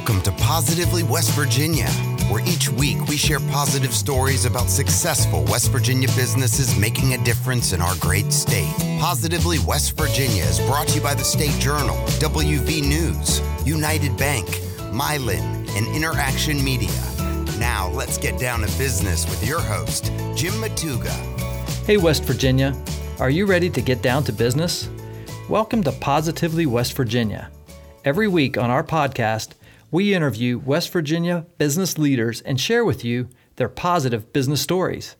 Welcome to Positively West Virginia, where each week we share positive stories about successful West Virginia businesses making a difference in our great state. Positively West Virginia is brought to you by the State Journal, WV News, United Bank, Mylan, and Interaction Media. Now let's get down to business with your host, Jim Matuga. Hey, West Virginia. Are you ready to get down to business? Welcome to Positively West Virginia. Every week on our podcast, we interview West Virginia business leaders and share with you their positive business stories.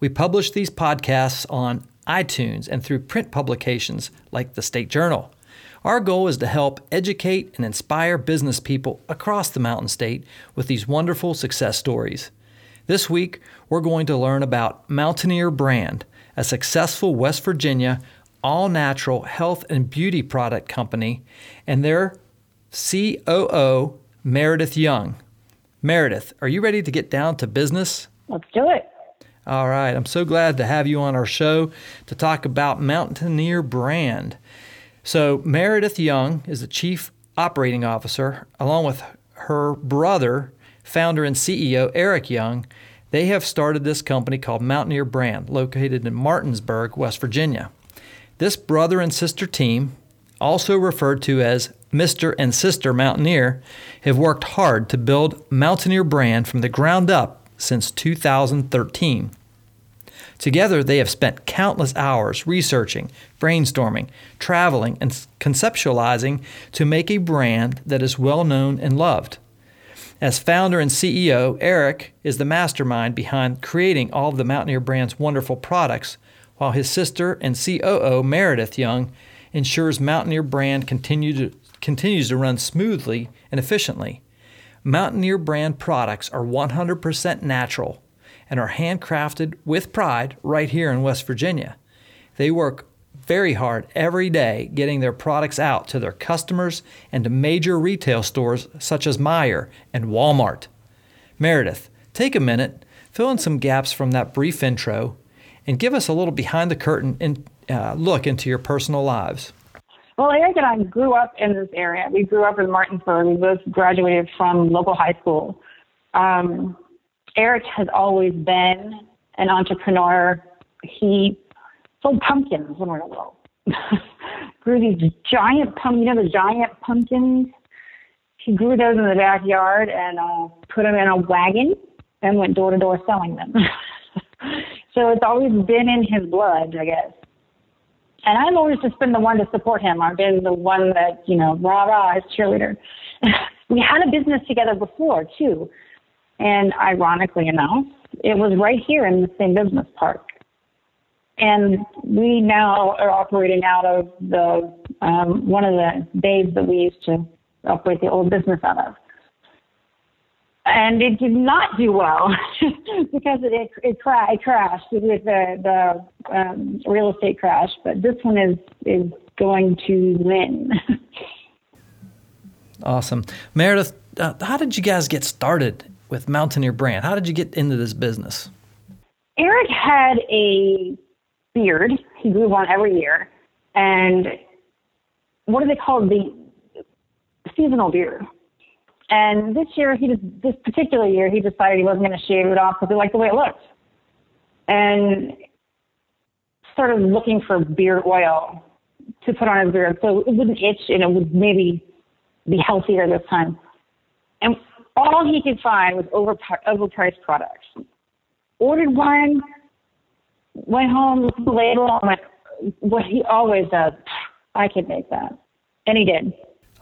We publish these podcasts on iTunes and through print publications like the State Journal. Our goal is to help educate and inspire business people across the Mountain State with these wonderful success stories. This week, we're going to learn about Mountaineer Brand, a successful West Virginia all natural health and beauty product company, and their COO, Meredith Young. Meredith, are you ready to get down to business? Let's do it. All right. I'm so glad to have you on our show to talk about Mountaineer Brand. So, Meredith Young is the Chief Operating Officer, along with her brother, founder and CEO Eric Young. They have started this company called Mountaineer Brand, located in Martinsburg, West Virginia. This brother and sister team, also referred to as Mr. and Sister Mountaineer, have worked hard to build Mountaineer brand from the ground up since 2013. Together, they have spent countless hours researching, brainstorming, traveling, and conceptualizing to make a brand that is well known and loved. As founder and CEO, Eric is the mastermind behind creating all of the Mountaineer brand's wonderful products, while his sister and COO, Meredith Young, ensures Mountaineer brand continue to, continues to run smoothly and efficiently. Mountaineer brand products are 100% natural and are handcrafted with pride right here in West Virginia. They work very hard every day getting their products out to their customers and to major retail stores such as Meijer and Walmart. Meredith, take a minute, fill in some gaps from that brief intro, and give us a little behind the curtain in, uh, look into your personal lives. Well, Eric and I grew up in this area. We grew up in Martinsburg. We both graduated from local high school. Um, Eric has always been an entrepreneur. He sold pumpkins when we were little. grew these giant pumpkins, you know, the giant pumpkins. He grew those in the backyard and uh, put them in a wagon and went door to door selling them. so it's always been in his blood, I guess. And I've always just been the one to support him. I've been the one that, you know, rah rah, his cheerleader. we had a business together before, too. And ironically enough, it was right here in the same business park. And we now are operating out of the um, one of the bays that we used to operate the old business out of and it did not do well because it it, it, cra- it crashed with the the um, real estate crash. But this one is is going to win. awesome, Meredith. Uh, how did you guys get started with Mountaineer Brand? How did you get into this business? Eric had a beard. He grew one every year, and what do they call the seasonal beard? And this year, he just, this particular year, he decided he wasn't going to shave it off because he liked the way it looked. And started looking for beard oil to put on his beard so it wouldn't itch and it would maybe be healthier this time. And all he could find was over, overpriced products. Ordered one, went home, looked at the label, and went, what he always does, I can make that. And he did.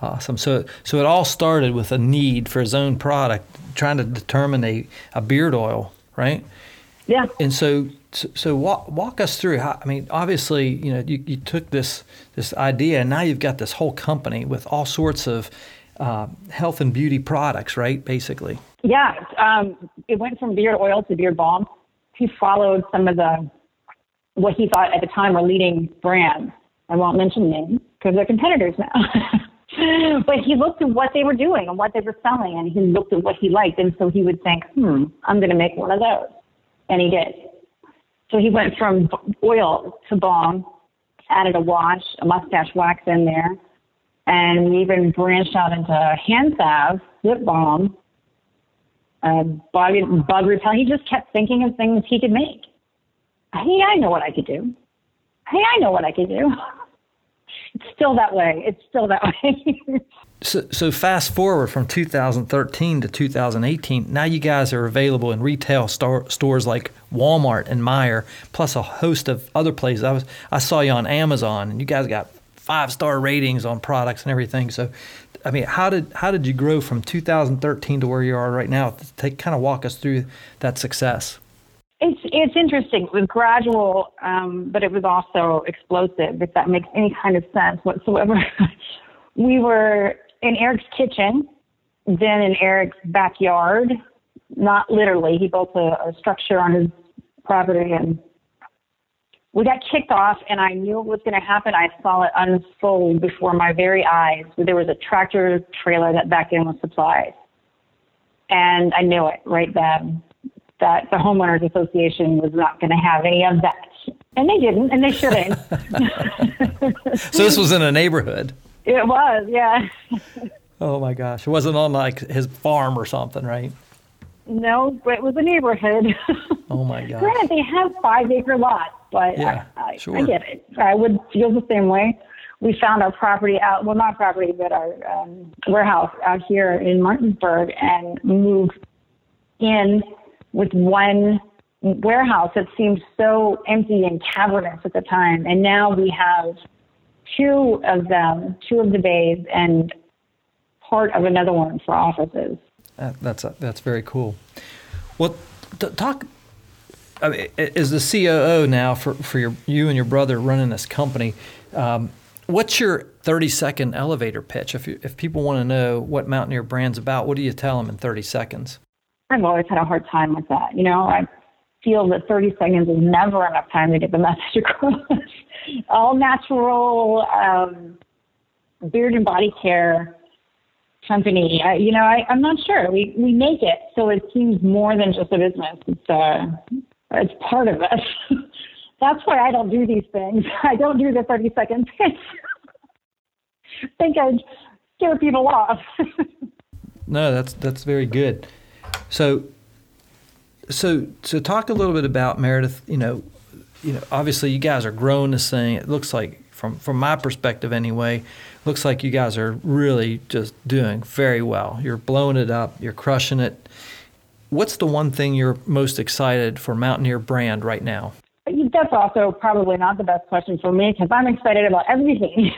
Awesome. So, so it all started with a need for his own product, trying to determine a, a beard oil, right? Yeah. And so, so, so walk, walk us through how, I mean, obviously, you know, you, you took this, this idea and now you've got this whole company with all sorts of uh, health and beauty products, right? Basically. Yeah. Um, it went from beard oil to beard balm. He followed some of the, what he thought at the time were leading brands. I won't mention names because they're competitors now. but he looked at what they were doing and what they were selling, and he looked at what he liked, and so he would think, hmm, I'm going to make one of those. And he did. So he went from oil to balm, added a wash, a mustache wax in there, and even branched out into hand salve lip balm, uh, bug, bug repellent. He just kept thinking of things he could make. Hey, I know what I could do. Hey, I know what I could do. It's still that way. It's still that way. so, so fast forward from 2013 to 2018. Now you guys are available in retail star, stores like Walmart and Meijer, plus a host of other places. I was I saw you on Amazon, and you guys got five star ratings on products and everything. So I mean, how did how did you grow from 2013 to where you are right now? Take kind of walk us through that success. It's interesting. It was gradual, um, but it was also explosive. If that makes any kind of sense whatsoever. we were in Eric's kitchen, then in Eric's backyard. Not literally. He built a, a structure on his property and we got kicked off and I knew it was going to happen. I saw it unfold before my very eyes. There was a tractor trailer that backed in with supplies. And I knew it right then that the homeowners association was not going to have any of that. And they didn't, and they shouldn't. so this was in a neighborhood. It was, yeah. oh my gosh. It wasn't on like his farm or something, right? No, but it was a neighborhood. oh my gosh. Granted, they have five acre lots but yeah, I, I, sure. I get it. I would feel the same way. We found our property out, well, not property, but our um, warehouse out here in Martinsburg and moved in with one warehouse that seemed so empty and cavernous at the time. And now we have two of them, two of the bays, and part of another one for offices. That, that's that's very cool. Well, t- talk I mean, as the COO now for, for your, you and your brother running this company, um, what's your 30 second elevator pitch? If, you, if people want to know what Mountaineer Brand's about, what do you tell them in 30 seconds? I've always had a hard time with that. You know, I feel that 30 seconds is never enough time to get the message across. All natural um, beard and body care company. I, you know, I, I'm not sure. We we make it so it seems more than just a business. It's uh, it's part of it. That's why I don't do these things. I don't do the 30 second pitch. I think I'd scare people off. no, that's that's very good. So, so so talk a little bit about Meredith. You know, you know, obviously you guys are growing this thing. It looks like from from my perspective anyway, looks like you guys are really just doing very well. You're blowing it up. You're crushing it. What's the one thing you're most excited for Mountaineer brand right now? That's also probably not the best question for me because I'm excited about everything.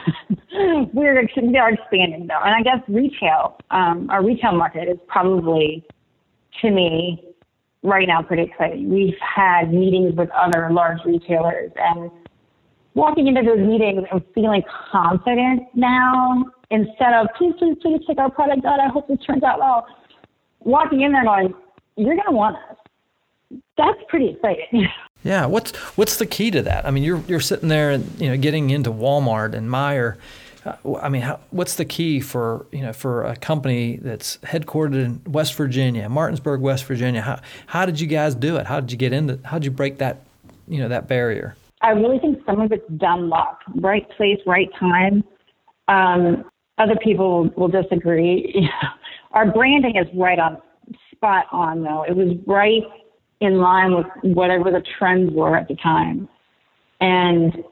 We're we are expanding though, and I guess retail, um, our retail market is probably, to me, right now pretty exciting. We've had meetings with other large retailers, and walking into those meetings and feeling confident now instead of please, please, please take our product out. I hope this turns out well. Walking in there going, you're going to want us. That's pretty exciting. Yeah, what's what's the key to that? I mean, you're you're sitting there and you know getting into Walmart and Meijer. I mean, how, what's the key for you know for a company that's headquartered in West Virginia, Martinsburg, West Virginia? How how did you guys do it? How did you get into? How did you break that you know that barrier? I really think some of it's dumb luck, right place, right time. Um, other people will disagree. Our branding is right on spot on though. It was right in line with whatever the trends were at the time. And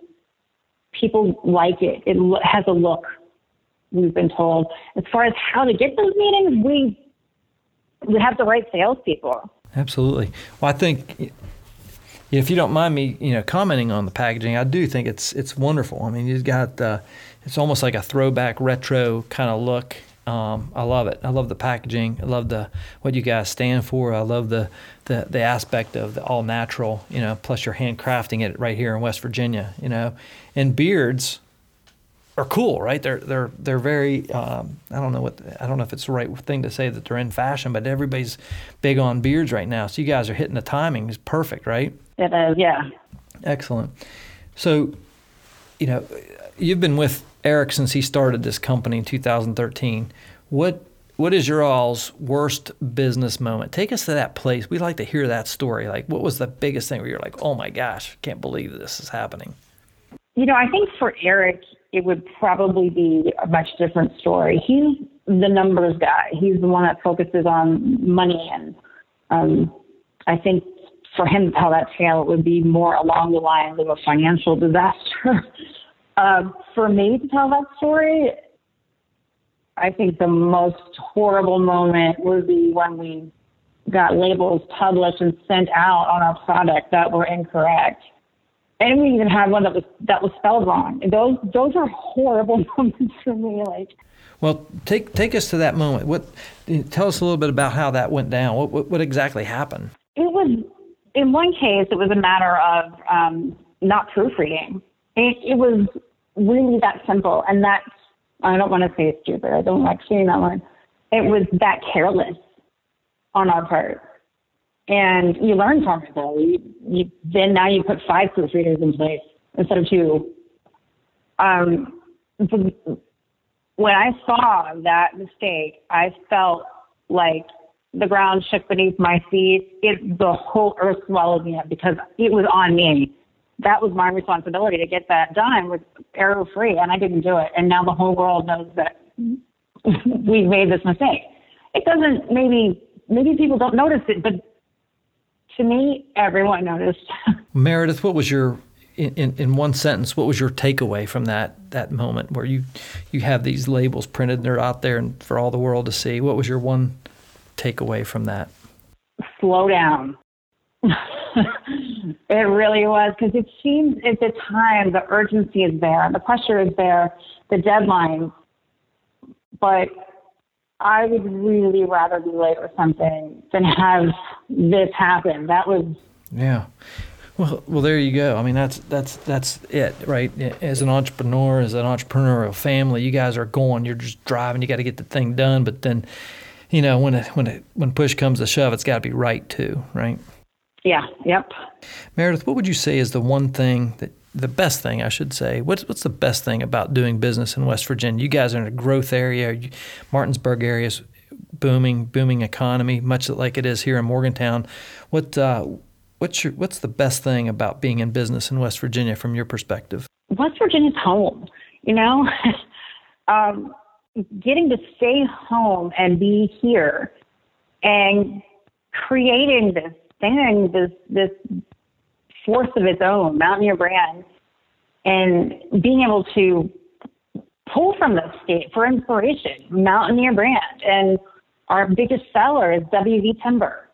people like it. It has a look, we've been told. As far as how to get those meetings, we we have the right salespeople. Absolutely. Well, I think if you don't mind me, you know, commenting on the packaging, I do think it's it's wonderful. I mean, you've got uh, it's almost like a throwback retro kind of look um, I love it. I love the packaging. I love the what you guys stand for. I love the the, the aspect of the all natural. You know, plus you're handcrafting it right here in West Virginia. You know, and beards are cool, right? They're they're they're very. Um, I don't know what I don't know if it's the right thing to say that they're in fashion, but everybody's big on beards right now. So you guys are hitting the timing It's perfect, right? It is, yeah. Excellent. So, you know, you've been with Eric since he started this company in 2013. What what is your all's worst business moment? Take us to that place. We'd like to hear that story. Like, what was the biggest thing where you're like, oh my gosh, can't believe this is happening? You know, I think for Eric, it would probably be a much different story. He's the numbers guy. He's the one that focuses on money, and um, I think for him to tell that tale, it would be more along the lines of a financial disaster. uh, for me to tell that story, I think the most horrible moment would be when we got labels published and sent out on our product that were incorrect. And we even had one that was that was spelled wrong. Those those are horrible moments for me. Like, well, take take us to that moment. What tell us a little bit about how that went down. What what, what exactly happened? In one case it was a matter of um, not proofreading. It, it was really that simple, and that I don't want to say stupid. I don't like saying that one. It was that careless on our part. And you learn from it though. You, you, then now you put five proofreaders in place instead of two. Um, when I saw that mistake, I felt like the ground shook beneath my feet. It the whole earth swallowed me up because it was on me. That was my responsibility to get that done with error free, and I didn't do it. And now the whole world knows that we've made this mistake. It doesn't maybe maybe people don't notice it, but to me, everyone noticed. Meredith, what was your in, in one sentence, what was your takeaway from that that moment where you you have these labels printed and they're out there and for all the world to see? What was your one takeaway from that? Slow down. it really was because it seems at the time the urgency is there, the pressure is there, the deadline, but I would really rather be late or something than have this happen. That was yeah. Well, well, there you go. I mean, that's that's that's it, right? As an entrepreneur, as an entrepreneurial family, you guys are going. You're just driving. You got to get the thing done, but then, you know, when it when it when push comes to shove, it's got to be right too, right? Yeah. Yep. Meredith, what would you say is the one thing that the best thing I should say. What's what's the best thing about doing business in West Virginia? You guys are in a growth area. Martinsburg area is booming, booming economy, much like it is here in Morgantown. What uh, what's your what's the best thing about being in business in West Virginia from your perspective? West Virginia's home. You know, um, getting to stay home and be here and creating this thing, this this force of its own, Mountaineer brand, and being able to pull from the state for inspiration, Mountaineer brand. And our biggest seller is WV Timber.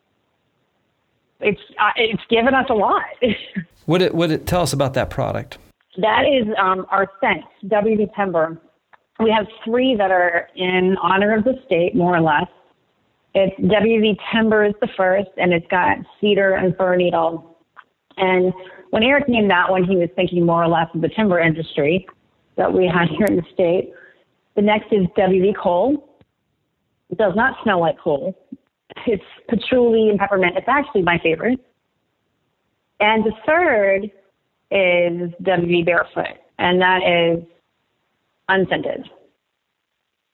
It's uh, it's given us a lot. what it what it tell us about that product? That is um, our scent, WV Timber. We have three that are in honor of the state, more or less. It's WV Timber is the first, and it's got cedar and fir needle and when Eric named that one, he was thinking more or less of the timber industry that we had here in the state. The next is WV coal. It does not smell like coal. It's patchouli and peppermint. It's actually my favorite. And the third is WV barefoot, and that is unscented.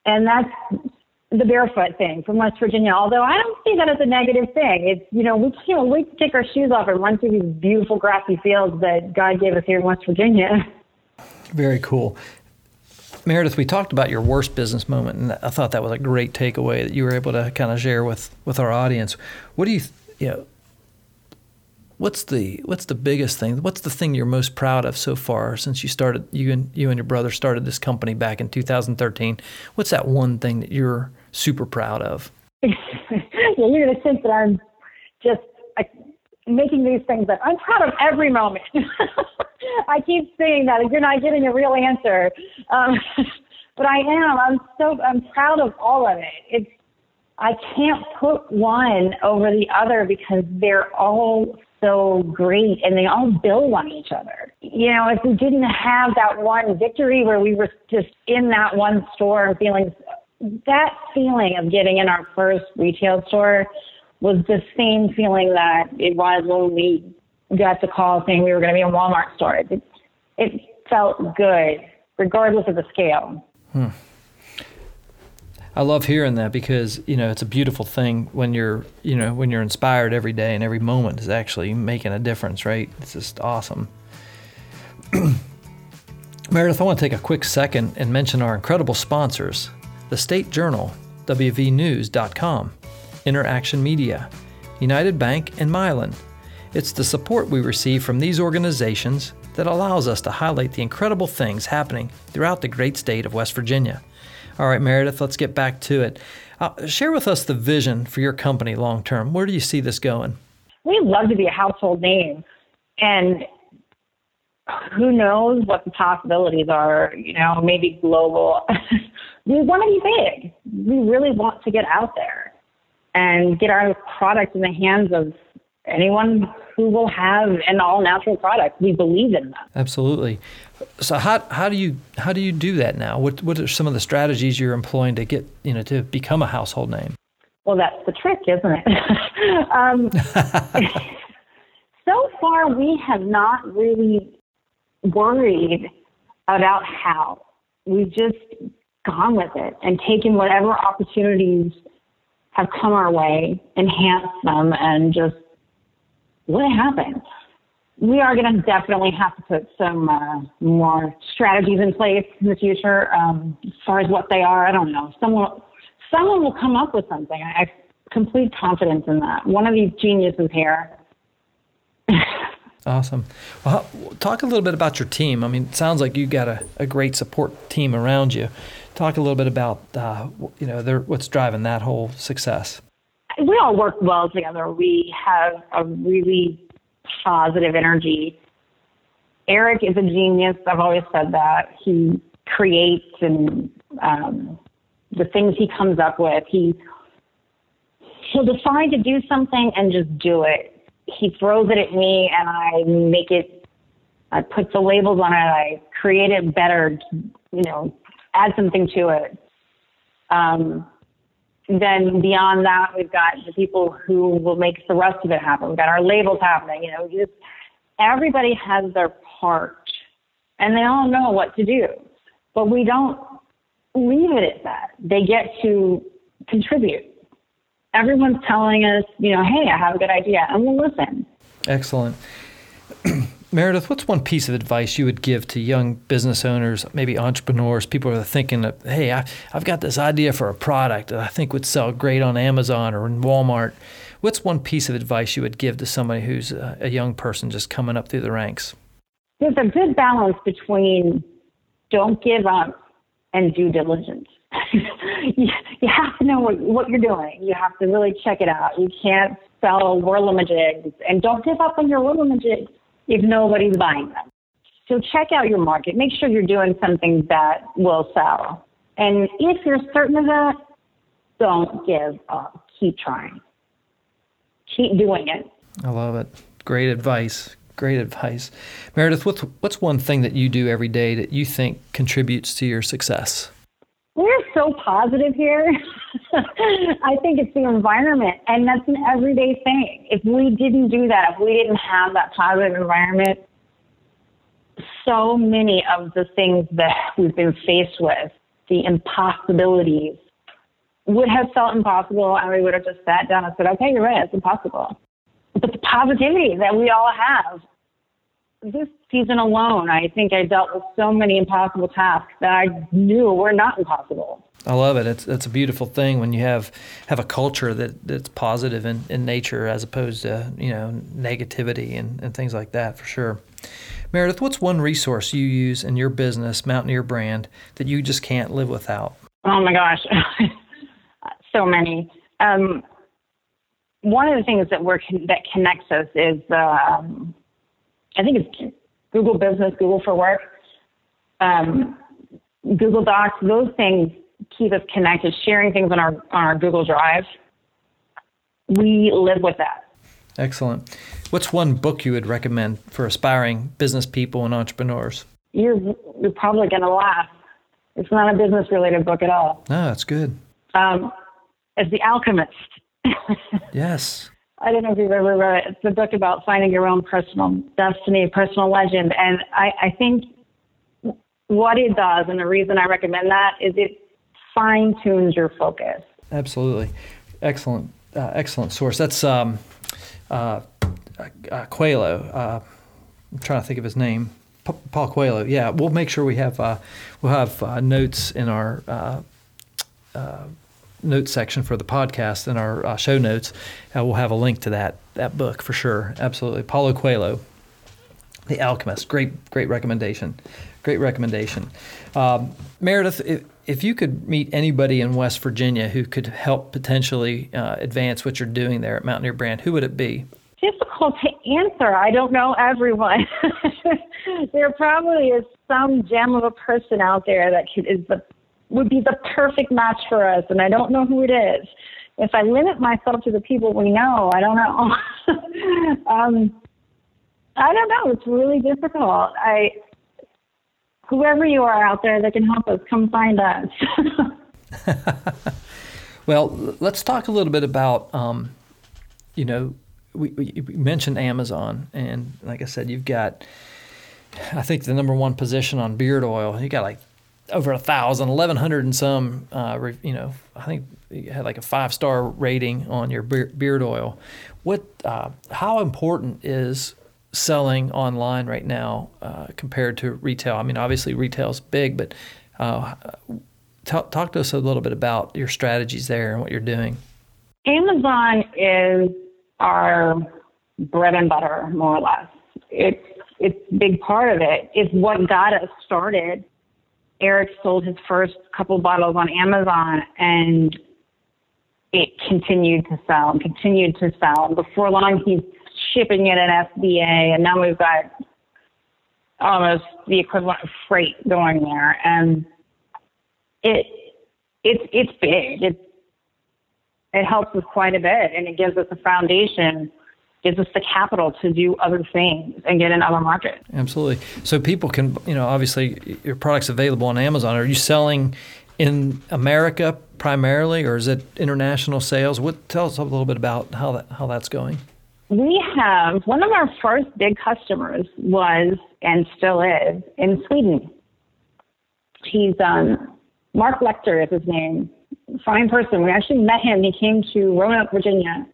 And that's the barefoot thing from West Virginia, although I don't see that as a negative thing. It's, you know, we can't wait to take our shoes off and run through these beautiful grassy fields that God gave us here in West Virginia. Very cool. Meredith, we talked about your worst business moment, and I thought that was a great takeaway that you were able to kind of share with, with our audience. What do you, you know, what's the what's the biggest thing? What's the thing you're most proud of so far since you started you and you and your brother started this company back in 2013? What's that one thing that you're super proud of? yeah, you're to think that I'm just like, making these things up. I'm proud of every moment. I keep saying that, and you're not getting a real answer. Um, but I am. I'm so I'm proud of all of it. It's I can't put one over the other because they're all so great and they all build on each other. You know, if we didn't have that one victory where we were just in that one store and feeling that feeling of getting in our first retail store was the same feeling that it was when we got the call saying we were going to be in Walmart stores. It, it felt good, regardless of the scale. Hmm. I love hearing that because you know it's a beautiful thing when you're you know when you're inspired every day and every moment is actually making a difference, right? It's just awesome. Meredith, I want to take a quick second and mention our incredible sponsors. the State Journal, WVNews.com, Interaction Media, United Bank, and Mylan. It's the support we receive from these organizations that allows us to highlight the incredible things happening throughout the great state of West Virginia. All right, Meredith, let's get back to it. Uh, share with us the vision for your company long term. Where do you see this going? We'd love to be a household name. And who knows what the possibilities are, you know, maybe global. we want to be big. We really want to get out there and get our product in the hands of anyone who will have an all natural product. We believe in that. Absolutely. So how how do you how do you do that now? What what are some of the strategies you're employing to get you know to become a household name? Well, that's the trick, isn't it? um, so far, we have not really worried about how. We've just gone with it and taken whatever opportunities have come our way, enhanced them, and just what happened. We are going to definitely have to put some uh, more strategies in place in the future. Um, as far as what they are, I don't know. Someone, someone will come up with something. I have complete confidence in that. One of these geniuses here. awesome. Well, talk a little bit about your team. I mean, it sounds like you got a, a great support team around you. Talk a little bit about uh, you know what's driving that whole success we all work well together. We have a really positive energy. Eric is a genius. I've always said that. He creates and um, the things he comes up with. He he'll decide to do something and just do it. He throws it at me and I make it. I put the labels on it. I create it better. You know, add something to it. Um, then beyond that, we've got the people who will make the rest of it happen. We've got our labels happening. You know, just everybody has their part, and they all know what to do. But we don't leave it at that. They get to contribute. Everyone's telling us, you know, hey, I have a good idea, and we'll listen. Excellent. Meredith, what's one piece of advice you would give to young business owners, maybe entrepreneurs, people who are thinking, of, hey, I, have got this idea for a product that I think would sell great on Amazon or in Walmart. What's one piece of advice you would give to somebody who's a, a young person just coming up through the ranks? There's a good balance between don't give up and due diligence. you, you have to know what, what you're doing. You have to really check it out. You can't sell whirlamajigs and don't give up on your whirlamajigs if nobody's buying them. So check out your market. Make sure you're doing something that will sell. And if you're certain of that, don't give up. Keep trying. Keep doing it. I love it. Great advice. Great advice. Meredith, what's, what's one thing that you do every day that you think contributes to your success? We're so positive here. I think it's the environment, and that's an everyday thing. If we didn't do that, if we didn't have that positive environment, so many of the things that we've been faced with, the impossibilities, would have felt impossible, and we would have just sat down and said, okay, you're right, it's impossible. But the positivity that we all have this season alone, I think I dealt with so many impossible tasks that I knew were not impossible. I love it. It's it's a beautiful thing when you have have a culture that, that's positive in, in nature as opposed to you know negativity and, and things like that for sure. Meredith, what's one resource you use in your business, Mountaineer brand, that you just can't live without? Oh my gosh, so many. Um, one of the things that we're that connects us is um, I think it's Google Business, Google for Work, um, Google Docs. Those things keep us connected. Sharing things on our on our Google Drive. We live with that. Excellent. What's one book you would recommend for aspiring business people and entrepreneurs? You're you're probably going to laugh. It's not a business related book at all. No, that's good. Um, it's The Alchemist. yes. I don't know if you've ever read it. It's a book about finding your own personal destiny, personal legend. And I, I think what it does, and the reason I recommend that, is it fine tunes your focus. Absolutely. Excellent. Uh, excellent source. That's um, uh, uh. Uh, I'm trying to think of his name. Paul Coelho. Yeah, we'll make sure we have uh, we'll have uh, notes in our notes section for the podcast in our uh, show notes, uh, we'll have a link to that that book for sure. Absolutely, Paulo Coelho, The Alchemist. Great, great recommendation. Great recommendation. Um, Meredith, if, if, you could meet anybody in West Virginia who could help potentially uh, advance what you're doing there at Mountaineer Brand, who would it be? Difficult to answer. I don't know everyone. there probably is some gem of a person out there that could, is the would be the perfect match for us, and I don't know who it is. If I limit myself to the people we know, I don't know. um, I don't know. It's really difficult. I whoever you are out there that can help us, come find us. well, let's talk a little bit about, um, you know, we, we, mentioned Amazon, and like I said, you've got, I think, the number one position on beard oil. You got like over a thousand, eleven hundred and some. Uh, you know, I think you had like a five star rating on your beard oil. What? Uh, how important is selling online right now uh, compared to retail? I mean, obviously retail's big, but uh, talk, talk to us a little bit about your strategies there and what you're doing. Amazon is our bread and butter, more or less. It's it's a big part of it. It's what got us started Eric sold his first couple bottles on Amazon and it continued to sell and continued to sell. And before long, he's shipping it in FBA, and now we've got almost the equivalent of freight going there. And it it's it's big. It it helps us quite a bit, and it gives us a foundation gives us the capital to do other things and get in other markets. Absolutely. So people can, you know, obviously your product's available on Amazon. Are you selling in America primarily, or is it international sales? What tell us a little bit about how that how that's going. We have one of our first big customers was and still is in Sweden. He's um, Mark Lecter is his name. Fine person. We actually met him. He came to Roanoke, Virginia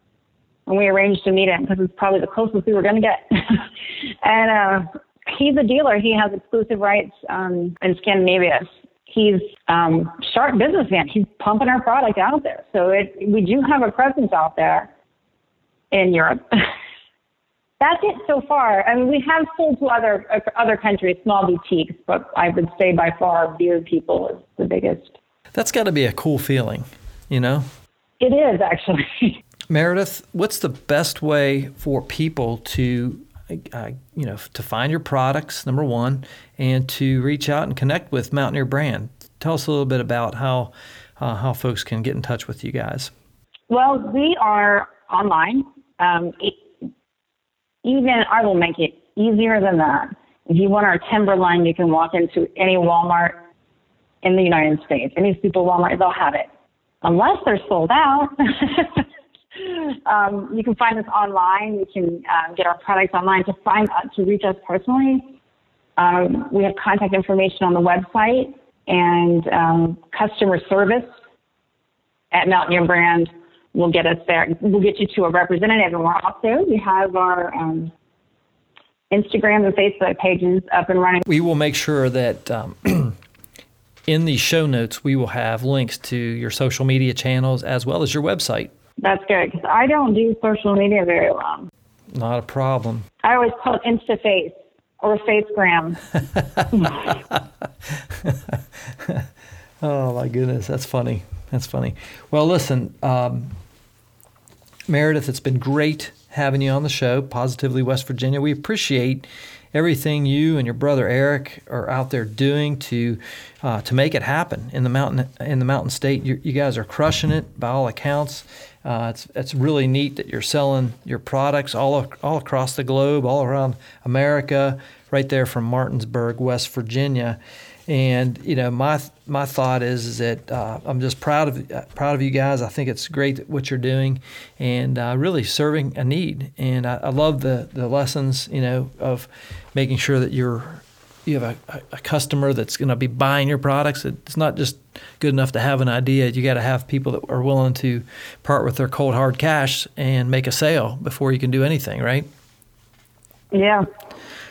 and we arranged to meet him because it's probably the closest we were going to get. and uh, he's a dealer. He has exclusive rights um, in Scandinavia. He's um, sharp businessman. He's pumping our product out there. So it, we do have a presence out there in Europe. That's it so far. I mean, we have sold to other uh, other countries, small boutiques, but I would say by far, Beard People is the biggest. That's got to be a cool feeling, you know. It is actually. Meredith, what's the best way for people to, uh, you know, to find your products, number one, and to reach out and connect with Mountaineer Brand? Tell us a little bit about how uh, how folks can get in touch with you guys. Well, we are online. Um, it, even I will make it easier than that. If you want our timber line, you can walk into any Walmart in the United States. Any super Walmart, they'll have it. Unless they're sold out. um, you can find us online. You can uh, get our products online. To find uh, to reach us personally, um, we have contact information on the website and um, customer service at Mountaineer Brand will get us there. We'll get you to a representative, and we're also we have our um, Instagram and Facebook pages up and running. We will make sure that. Um, in the show notes, we will have links to your social media channels as well as your website. That's good because I don't do social media very well. Not a problem. I always call it InstaFace or FaceGram. oh my goodness, that's funny. That's funny. Well, listen, um, Meredith, it's been great having you on the show, Positively West Virginia. We appreciate everything you and your brother Eric are out there doing to uh, to make it happen in the mountain in the mountain state. You, you guys are crushing it by all accounts. Uh, it's it's really neat that you're selling your products all all across the globe, all around America, right there from Martinsburg, West Virginia. And you know, my my thought is, is that uh, I'm just proud of uh, proud of you guys. I think it's great what you're doing, and uh, really serving a need. And I, I, love the the lessons, you know, of making sure that you're you have a, a customer that's going to be buying your products. It's not just good enough to have an idea. You got to have people that are willing to part with their cold hard cash and make a sale before you can do anything, right? Yeah.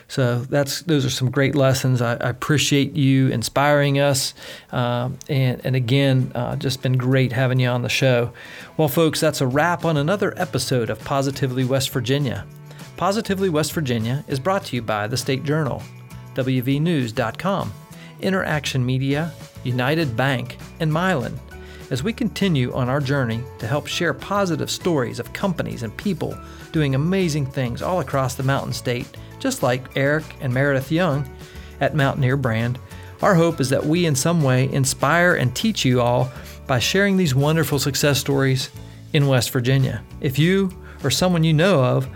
So that's those are some great lessons. I, I appreciate you inspiring us, um, and and again, uh, just been great having you on the show. Well, folks, that's a wrap on another episode of Positively West Virginia. Positively West Virginia is brought to you by the State Journal, WVNews.com, Interaction Media, United Bank, and Mylan as we continue on our journey to help share positive stories of companies and people doing amazing things all across the Mountain State, just like Eric and Meredith Young at Mountaineer Brand. Our hope is that we, in some way, inspire and teach you all by sharing these wonderful success stories in West Virginia. If you or someone you know of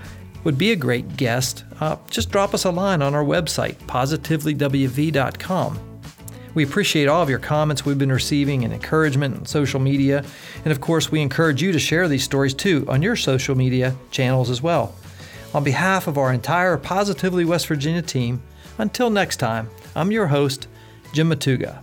would be a great guest, uh, just drop us a line on our website, positivelywv.com. We appreciate all of your comments we've been receiving and encouragement on social media. And of course, we encourage you to share these stories too on your social media channels as well. On behalf of our entire Positively West Virginia team, until next time, I'm your host, Jim Matuga.